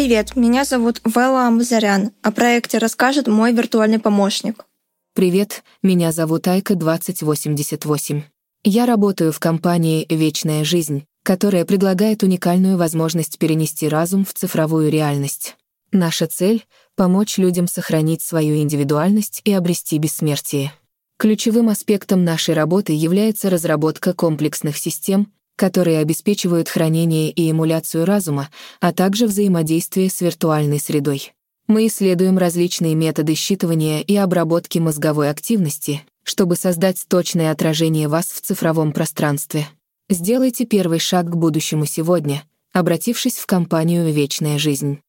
Привет, меня зовут Вела Амазарян. О проекте расскажет мой виртуальный помощник. Привет, меня зовут Айка 2088. Я работаю в компании «Вечная жизнь», которая предлагает уникальную возможность перенести разум в цифровую реальность. Наша цель — помочь людям сохранить свою индивидуальность и обрести бессмертие. Ключевым аспектом нашей работы является разработка комплексных систем, которые обеспечивают хранение и эмуляцию разума, а также взаимодействие с виртуальной средой. Мы исследуем различные методы считывания и обработки мозговой активности, чтобы создать точное отражение вас в цифровом пространстве. Сделайте первый шаг к будущему сегодня, обратившись в компанию «Вечная жизнь».